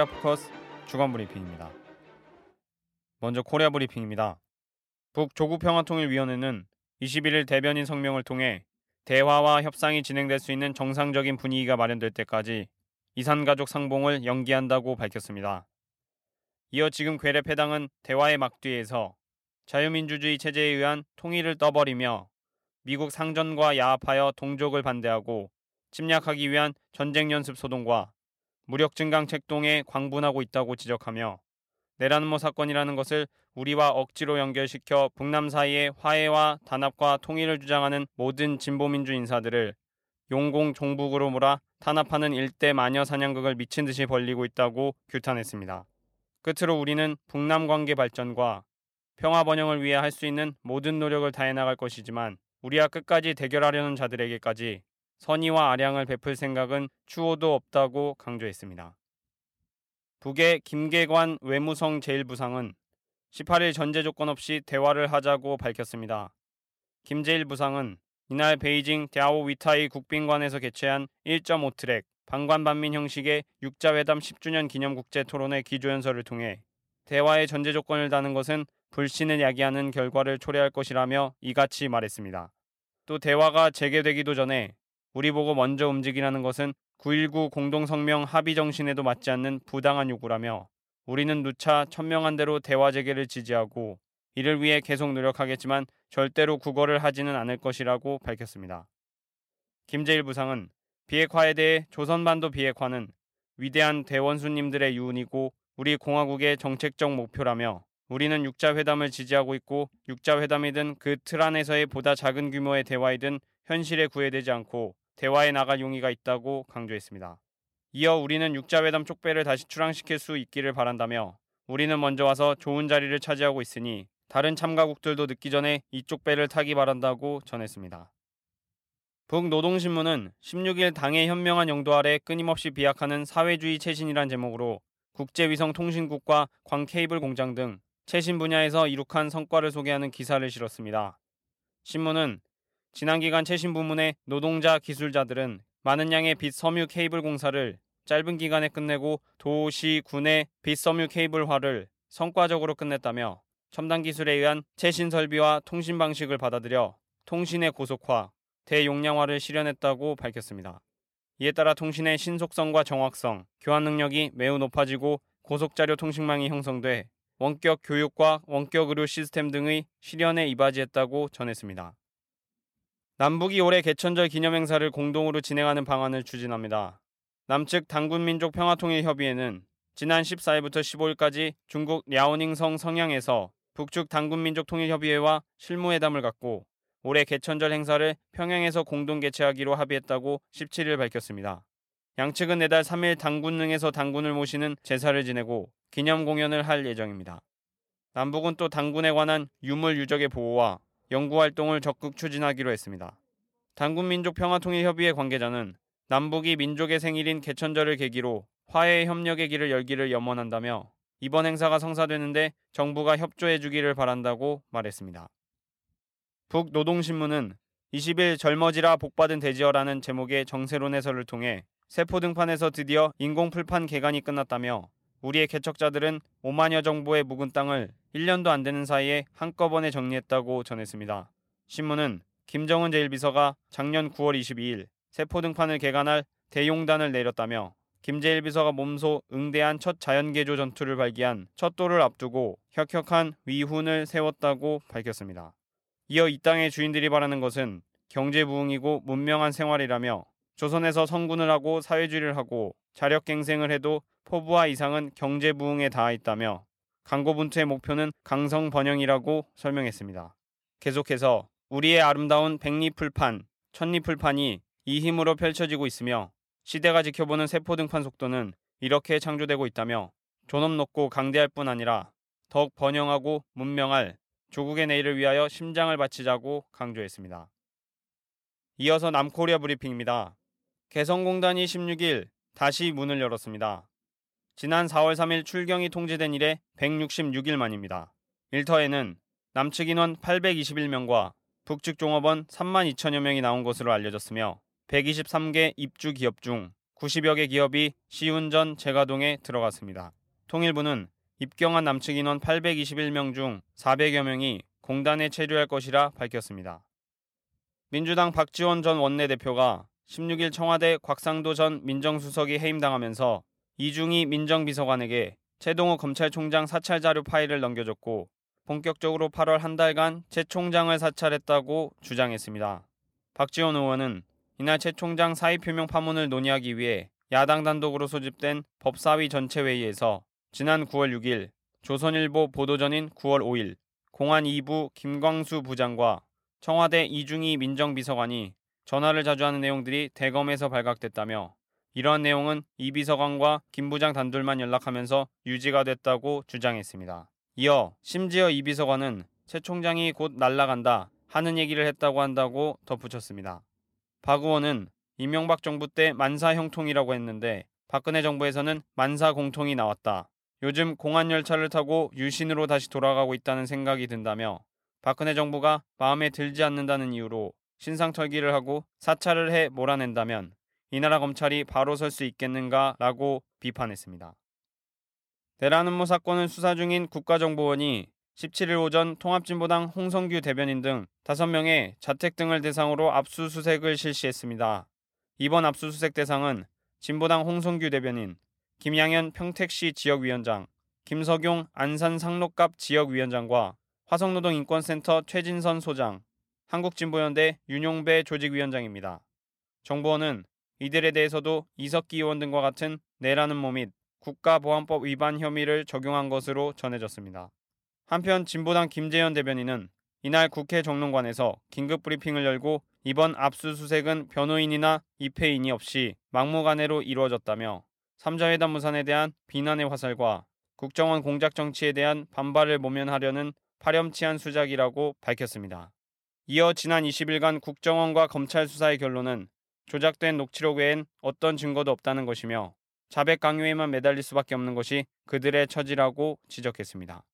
코리아 포커스 주간 브리핑입니다. 먼저 코리아 브리핑입니다. 북 조국평화통일위원회는 21일 대변인 성명을 통해 대화와 협상이 진행될 수 있는 정상적인 분위기가 마련될 때까지 이산가족 상봉을 연기한다고 밝혔습니다. 이어 지금 괴뢰패당은 대화의 막뒤에서 자유민주주의 체제에 의한 통일을 떠버리며 미국 상전과 야합하여 동족을 반대하고 침략하기 위한 전쟁 연습 소동과 무력 증강 책동에 광분하고 있다고 지적하며 내란음모 사건이라는 것을 우리와 억지로 연결시켜 북남 사이의 화해와 단합과 통일을 주장하는 모든 진보민주 인사들을 용공 종북으로 몰아 탄압하는 일대 마녀 사냥극을 미친 듯이 벌리고 있다고 규탄했습니다. 끝으로 우리는 북남 관계 발전과 평화 번영을 위해 할 수 있는 모든 노력을 다해 나갈 것이지만 우리와 끝까지 대결하려는 자들에게까지 선의와 아량을 베풀 생각은 추호도 없다고 강조했습니다. 북의 김계관 외무성 제1부상은 18일 전제 조건 없이 대화를 하자고 밝혔습니다. 김재일 부상은 이날 베이징 갸오 위타이 국빈관에서 개최한 1.5트랙 방관반민 형식의 육자회담 10주년 기념 국제 토론회 기조연설을 통해 대화의 전제 조건을 다는 것은 불신을 야기하는 결과를 초래할 것이라며 이같이 말했습니다. 또 대화가 재개되기도 전에 우리 보고 먼저 움직이라는 것은 9.19 공동성명 합의 정신에도 맞지 않는 부당한 요구라며 우리는 누차 천명한 대로 대화 재개를 지지하고 이를 위해 계속 노력하겠지만 절대로 국어를 하지는 않을 것이라고 밝혔습니다. 김재일 부상은 비핵화에 대해 조선반도 비핵화는 위대한 대원수님들의 유운이고 우리 공화국의 정책적 목표라며 우리는 육자회담을 지지하고 있고 육자회담이든 그 틀 안에서의 보다 작은 규모의 대화이든 현실에 구애되지 않고 대화에 나갈 용의가 있다고 강조했습니다. 이어 우리는 육자회담 쪽배를 다시 출항시킬 수 있기를 바란다며 우리는 먼저 와서 좋은 자리를 차지하고 있으니 다른 참가국들도 늦기 전에 이쪽 배를 타기 바란다고 전했습니다. 북노동신문은 16일 당의 현명한 영도 아래 끊임없이 비약하는 사회주의 최신이란 제목으로 국제위성통신국과 광케이블 공장 등 최신 분야에서 이룩한 성과를 소개하는 기사를 실었습니다. 신문은 지난 기간 최신 부문의 노동자 기술자들은 많은 양의 빛 섬유 케이블 공사를 짧은 기간에 끝내고 도시 군의 빛 섬유 케이블화를 성과적으로 끝냈다며 첨단 기술에 의한 최신 설비와 통신 방식을 받아들여 통신의 고속화, 대용량화를 실현했다고 밝혔습니다. 이에 따라 통신의 신속성과 정확성, 교환 능력이 매우 높아지고 고속자료 통신망이 형성돼 원격 교육과 원격 의료 시스템 등의 실현에 이바지했다고 전했습니다. 남북이 올해 개천절 기념행사를 공동으로 진행하는 방안을 추진합니다. 남측 당군민족 평화통일협의회는 지난 14일부터 15일까지 중국 랴오닝성 성양에서 북측 당군민족 통일협의회와 실무회담을 갖고 올해 개천절 행사를 평양에서 공동 개최하기로 합의했다고 17일 밝혔습니다. 양측은 내달 3일 당군릉에서 당군을 모시는 제사를 지내고 기념 공연을 할 예정입니다. 남북은 또 당군에 관한 유물 유적의 보호와 연구 활동을 적극 추진하기로 했습니다. 당군민족평화통일협의회 관계자는 남북이 민족의 생일인 개천절을 계기로 화해 협력의 길을 열기를 염원한다며 이번 행사가 성사되는데 정부가 협조해 주기를 바란다고 말했습니다. 북노동신문은 20일 젊어지라 복받은 대지어라는 제목의 정세론 해설을 통해 세포 등판에서 드디어 인공풀판 개간이 끝났다며 우리의 개척자들은 5만여 정보의 묵은 땅을 1년도 안 되는 사이에 한꺼번에 정리했다고 전했습니다. 신문은 김정은 제1비서가 작년 9월 22일 세포 등판을 개간할 대용단을 내렸다며 김재일 비서가 몸소 응대한 첫 자연개조 전투를 발기한 첫 돌을 앞두고 혁혁한 위훈을 세웠다고 밝혔습니다. 이어 이 땅의 주인들이 바라는 것은 경제 부흥이고 문명한 생활이라며 조선에서 성군을 하고 사회주의를 하고 자력갱생을 해도 포부와 이상은 경제 부흥에 닿아 있다며 강고분투의 목표는 강성 번영이라고 설명했습니다. 계속해서 우리의 아름다운 백리풀판, 천리풀판이 이 힘으로 펼쳐지고 있으며 시대가 지켜보는 세포 등판 속도는 이렇게 창조되고 있다며 존엄 높고 강대할 뿐 아니라 더욱 번영하고 문명할 조국의 내일을 위하여 심장을 바치자고 강조했습니다. 이어서 남코리아 브리핑입니다. 개성공단이 16일 다시 문을 열었습니다. 지난 4월 3일 출경이 통제된 이래 166일 만입니다. 일터에는 남측 인원 821명과 북측 종업원 3만 2천여 명이 나온 것으로 알려졌으며 123개 입주 기업 중 90여 개 기업이 시운전 재가동에 들어갔습니다. 통일부는 입경한 남측 인원 821명 중 400여 명이 공단에 체류할 것이라 밝혔습니다. 민주당 박지원 전 원내대표가 16일 청와대 곽상도 전 민정수석이 해임당하면서 이중희 민정비서관에게 최동호 검찰총장 사찰 자료 파일을 넘겨줬고 본격적으로 8월 한 달간 최 총장을 사찰했다고 주장했습니다. 박지원 의원은 이날 최 총장 사의 표명 파문을 논의하기 위해 야당 단독으로 소집된 법사위 전체 회의에서 지난 9월 6일 조선일보 보도전인 9월 5일 공안 2부 김광수 부장과 청와대 이중희 민정비서관이 전화를 자주 하는 내용들이 대검에서 발각됐다며 이러한 내용은 이 비서관과 김 부장 단둘만 연락하면서 유지가 됐다고 주장했습니다. 이어 심지어 이 비서관은 최 총장이 곧 날라간다 하는 얘기를 했다고 한다고 덧붙였습니다. 박 의원은 이명박 정부 때 만사 형통이라고 했는데 박근혜 정부에서는 만사 공통이 나왔다. 요즘 공안 열차를 타고 유신으로 다시 돌아가고 있다는 생각이 든다며 박근혜 정부가 마음에 들지 않는다는 이유로 신상 털기를 하고 사찰을 해 몰아낸다면 이 나라 검찰이 바로 설 수 있겠는가라고 비판했습니다. 대란 음모 사건을 수사 중인 국가정보원이 17일 오전 통합진보당 홍성규 대변인 등 5명의 자택 등을 대상으로 압수수색을 실시했습니다. 이번 압수수색 대상은 진보당 홍성규 대변인, 김양현 평택시 지역위원장, 김석용 안산 상록갑 지역위원장과 화성노동인권센터 최진선 소장, 한국진보연대 윤용배 조직위원장입니다. 정부원은 이들에 대해서도 이석기 의원 등과 같은 내라는 모및 국가보안법 위반 혐의를 적용한 것으로 전해졌습니다. 한편 진보당 김재현 대변인은 이날 국회 정론관에서 긴급 브리핑을 열고 이번 압수수색은 변호인이나 입회인이 없이 막무가내로 이루어졌다며 3자회담 무산에 대한 비난의 화살과 국정원 공작 정치에 대한 반발을 모면하려는 파렴치한 수작이라고 밝혔습니다. 이어 지난 20일간 국정원과 검찰 수사의 결론은 조작된 녹취록 외엔 어떤 증거도 없다는 것이며 자백 강요에만 매달릴 수밖에 없는 것이 그들의 처지라고 지적했습니다.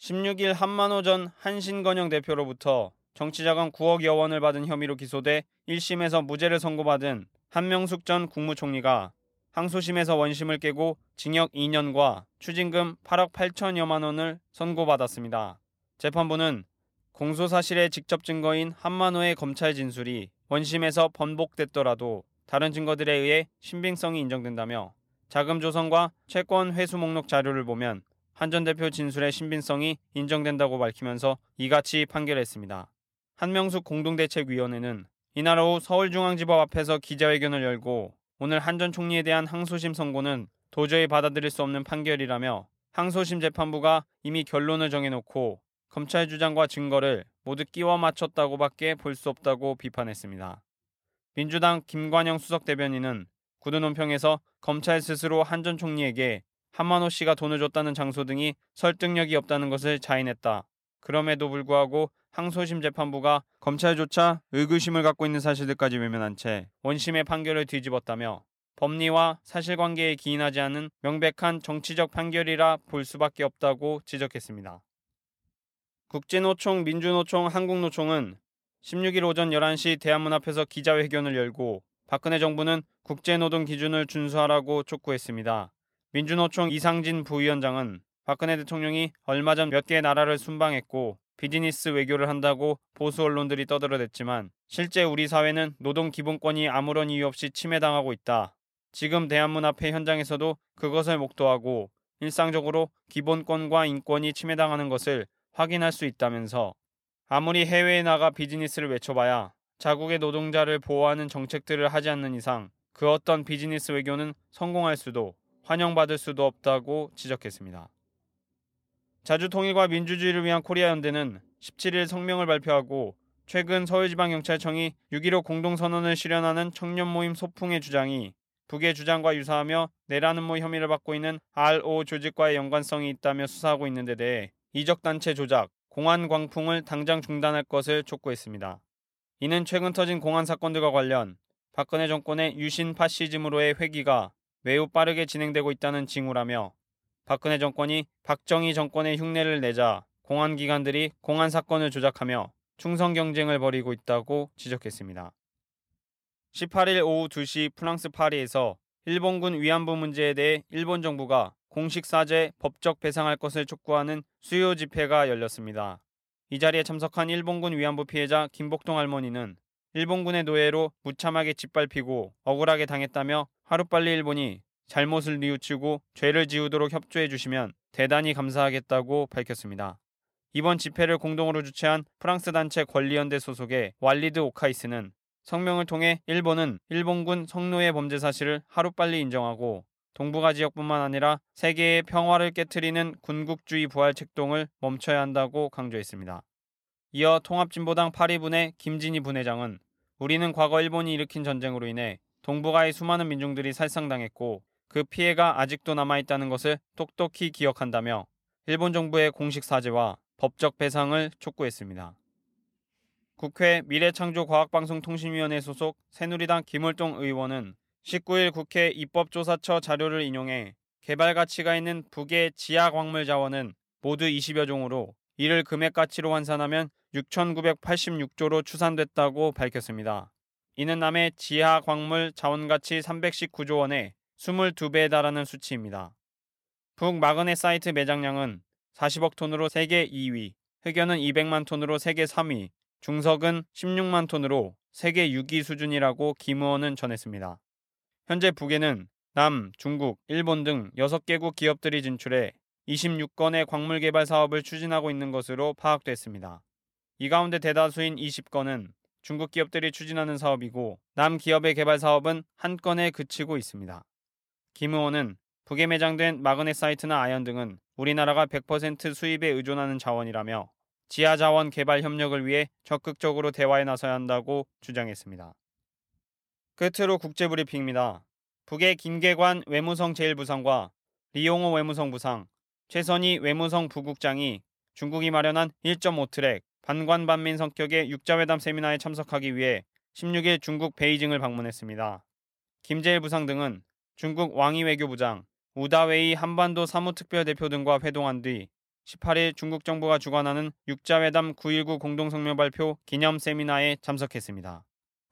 16일 한만호 전 한신건영 대표로부터 정치자금 9억여 원을 받은 혐의로 기소돼 1심에서 무죄를 선고받은 한명숙 전 국무총리가 항소심에서 원심을 깨고 징역 2년과 추징금 8억 8천여만 원을 선고받았습니다. 재판부는 공소 사실의 직접 증거인 한만호의 검찰 진술이 원심에서 번복됐더라도 다른 증거들에 의해 신빙성이 인정된다며 자금 조성과 채권 회수 목록 자료를 보면 한 전 대표 진술의 신빙성이 인정된다고 밝히면서 이같이 판결했습니다. 한명숙 공동대책위원회는 이날 오후 서울중앙지법 앞에서 기자회견을 열고 오늘 한 전 총리에 대한 항소심 선고는 도저히 받아들일 수 없는 판결이라며 항소심 재판부가 이미 결론을 정해놓고 검찰 주장과 증거를 모두 끼워 맞췄다고밖에 볼 수 없다고 비판했습니다. 민주당 김관영 수석 대변인은 구두 논평에서 검찰 스스로 한 전 총리에게 한만호 씨가 돈을 줬다는 장소 등이 설득력이 없다는 것을 자인했다. 그럼에도 불구하고 항소심 재판부가 검찰조차 의구심을 갖고 있는 사실들까지 외면한 채 원심의 판결을 뒤집었다며 법리와 사실관계에 기인하지 않은 명백한 정치적 판결이라 볼 수밖에 없다고 지적했습니다. 국제노총, 민주노총, 한국노총은 16일 오전 11시 대한문 앞에서 기자회견을 열고 박근혜 정부는 국제노동 기준을 준수하라고 촉구했습니다. 민주노총 이상진 부위원장은 박근혜 대통령이 얼마 전 몇 개의 나라를 순방했고 비즈니스 외교를 한다고 보수 언론들이 떠들어댔지만 실제 우리 사회는 노동 기본권이 아무런 이유 없이 침해당하고 있다. 지금 대한문 앞의 현장에서도 그것을 목도하고 일상적으로 기본권과 인권이 침해당하는 것을 확인할 수 있다면서 아무리 해외에 나가 비즈니스를 외쳐봐야 자국의 노동자를 보호하는 정책들을 하지 않는 이상 그 어떤 비즈니스 외교는 성공할 수도 환영받을 수도 없다고 지적했습니다. 자주 통일과 민주주의를 위한 코리아 연대는 17일 성명을 발표하고 최근 서울지방경찰청이 6.15 공동선언을 실현하는 청년 모임 소풍의 주장이 북의 주장과 유사하며 내란 음모 혐의를 받고 있는 RO 조직과의 연관성이 있다며 수사하고 있는 데 대해 이적단체 조작, 공안 광풍을 당장 중단할 것을 촉구했습니다. 이는 최근 터진 공안 사건들과 관련 박근혜 정권의 유신 파시즘으로의 회기가 매우 빠르게 진행되고 있다는 징후라며 박근혜 정권이 박정희 정권의 흉내를 내자 공안기관들이 공안 사건을 조작하며 충성 경쟁을 벌이고 있다고 지적했습니다. 18일 오후 2시 프랑스 파리에서 일본군 위안부 문제에 대해 일본 정부가 공식 사죄, 법적 배상할 것을 촉구하는 수요 집회가 열렸습니다. 이 자리에 참석한 일본군 위안부 피해자 김복동 할머니는 일본군의 노예로 무참하게 짓밟히고 억울하게 당했다며 하루빨리 일본이 잘못을 뉘우치고 죄를 지우도록 협조해 주시면 대단히 감사하겠다고 밝혔습니다. 이번 집회를 공동으로 주최한 프랑스 단체 권리연대 소속의 왈리드 오카이스는 성명을 통해 일본은 일본군 성노예 범죄 사실을 하루빨리 인정하고 동북아 지역뿐만 아니라 세계의 평화를 깨뜨리는 군국주의 부활 책동을 멈춰야 한다고 강조했습니다. 이어 통합진보당 파리분의 김진희 분회장은 우리는 과거 일본이 일으킨 전쟁으로 인해 동북아의 수많은 민중들이 살상당했고 그 피해가 아직도 남아있다는 것을 똑똑히 기억한다며 일본 정부의 공식 사죄와 법적 배상을 촉구했습니다. 국회 미래창조과학방송통신위원회 소속 새누리당 김을동 의원은 19일 국회 입법조사처 자료를 인용해 개발 가치가 있는 북의 지하 광물 자원은 모두 20여 종으로 이를 금액 가치로 환산하면 6,986조로 추산됐다고 밝혔습니다. 이는 남해 지하 광물 자원 가치 319조 원의 22배에 달하는 수치입니다. 북 마그네 사이트 매장량은 40억 톤으로 세계 2위, 흑연은 200만 톤으로 세계 3위, 중석은 16만 톤으로 세계 6위 수준이라고 김 의원은 전했습니다. 현재 북에는 남, 중국, 일본 등 6개국 기업들이 진출해 26건의 광물 개발 사업을 추진하고 있는 것으로 파악됐습니다. 이 가운데 대다수인 20건은 중국 기업들이 추진하는 사업이고 남 기업의 개발 사업은 한 건에 그치고 있습니다. 김 의원은 북에 매장된 마그네사이트나 아연 등은 우리나라가 100% 수입에 의존하는 자원이라며 지하 자원 개발 협력을 위해 적극적으로 대화에 나서야 한다고 주장했습니다. 끝으로 국제브리핑입니다. 북의 김계관 외무성 제1부상과 리용호 외무성 부상, 최선희 외무성 부국장이 중국이 마련한 1.5트랙 반관 반민 성격의 육자회담 세미나에 참석하기 위해 16일 중국 베이징을 방문했습니다. 김재일 부상 등은 중국 왕이 외교부장, 우다웨이 한반도 사무특별대표 등과 회동한 뒤 18일 중국 정부가 주관하는 육자회담 9.19 공동성명 발표 기념 세미나에 참석했습니다.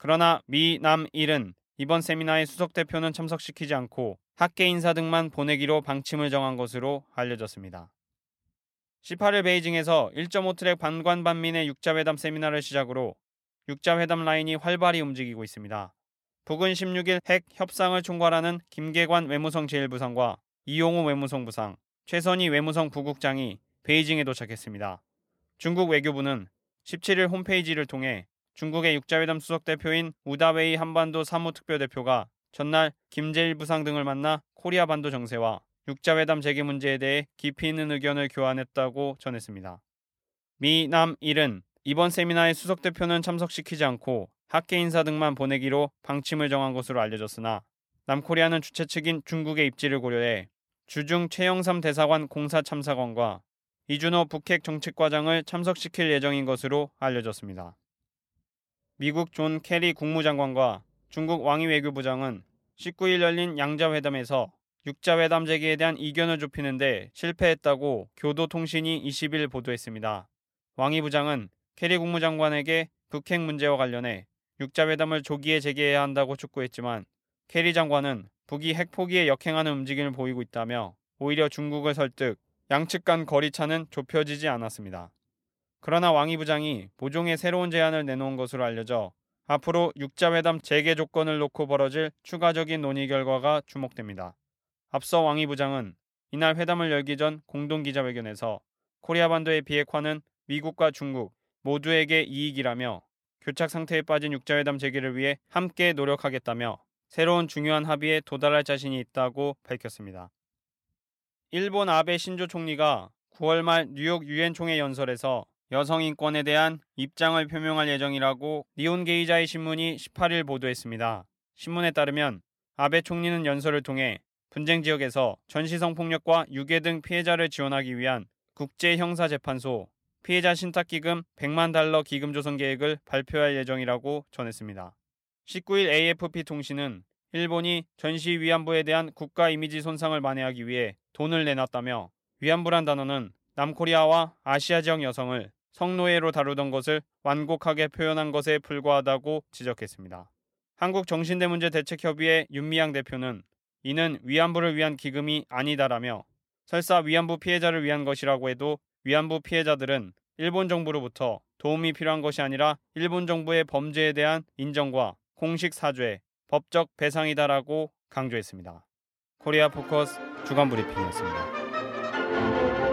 그러나 미, 남, 일은 이번 세미나에 수석 대표는 참석시키지 않고 학계 인사 등만 보내기로 방침을 정한 것으로 알려졌습니다. 18일 베이징에서 1.5트랙 반관 반민의 육자회담 세미나를 시작으로 육자회담 라인이 활발히 움직이고 있습니다. 북은 16일 핵 협상을 총괄하는 김계관 외무성 제1부상과 이용호 외무성 부상, 최선희 외무성 부국장이 베이징에 도착했습니다. 중국 외교부는 17일 홈페이지를 통해 중국의 육자회담 수석 대표인 우다웨이 한반도 사무특별대표가 전날 김재일 부상 등을 만나 코리아 반도 정세와 육자회담 재개 문제에 대해 깊이 있는 의견을 교환했다고 전했습니다. 미, 남, 일은 이번 세미나에 수석 대표는 참석시키지 않고 학계 인사 등만 보내기로 방침을 정한 것으로 알려졌으나 남코리아는 주최 측인 중국의 입지를 고려해 주중 최영삼 대사관 공사 참사관과 이준호 북핵 정책과장을 참석시킬 예정인 것으로 알려졌습니다. 미국 존 캐리 국무장관과 중국 왕이 외교부장은 19일 열린 양자회담에서 육자회담 재개에 대한 이견을 좁히는데 실패했다고 교도통신이 20일 보도했습니다. 왕이 부장은 캐리 국무장관에게 북핵 문제와 관련해 육자회담을 조기에 재개해야 한다고 촉구했지만 캐리 장관은 북이 핵 포기에 역행하는 움직임을 보이고 있다며 오히려 중국을 설득, 양측 간 거리차는 좁혀지지 않았습니다. 그러나 왕이 부장이 모종의 새로운 제안을 내놓은 것으로 알려져 앞으로 육자회담 재개 조건을 놓고 벌어질 추가적인 논의 결과가 주목됩니다. 앞서 왕이 부장은 이날 회담을 열기 전 공동 기자회견에서 코리아 반도의 비핵화는 미국과 중국 모두에게 이익이라며 교착 상태에 빠진 육자회담 재개를 위해 함께 노력하겠다며 새로운 중요한 합의에 도달할 자신이 있다고 밝혔습니다. 일본 아베 신조 총리가 9월 말 뉴욕 유엔 총회 연설에서 여성 인권에 대한 입장을 표명할 예정이라고 니온 게이자의 신문이 18일 보도했습니다. 신문에 따르면 아베 총리는 연설을 통해 분쟁 지역에서 전시성 폭력과 유괴 등 피해자를 지원하기 위한 국제 형사 재판소 피해자 신탁 기금 100만 달러 기금 조성 계획을 발표할 예정이라고 전했습니다. 19일 AFP 통신은 일본이 전시 위안부에 대한 국가 이미지 손상을 만회하기 위해 돈을 내놨다며 위안부란 단어는 남코리아와 아시아 지역 여성을 성노예로 다루던 것을 완곡하게 표현한 것에 불과하다고 지적했습니다. 한국정신대문제대책협의회 윤미향 대표는 이는 위안부를 위한 기금이 아니다라며 설사 위안부 피해자를 위한 것이라고 해도 위안부 피해자들은 일본 정부로부터 도움이 필요한 것이 아니라 일본 정부의 범죄에 대한 인정과 공식 사죄, 법적 배상이다라고 강조했습니다. 코리아 포커스 주간 브리핑이었습니다.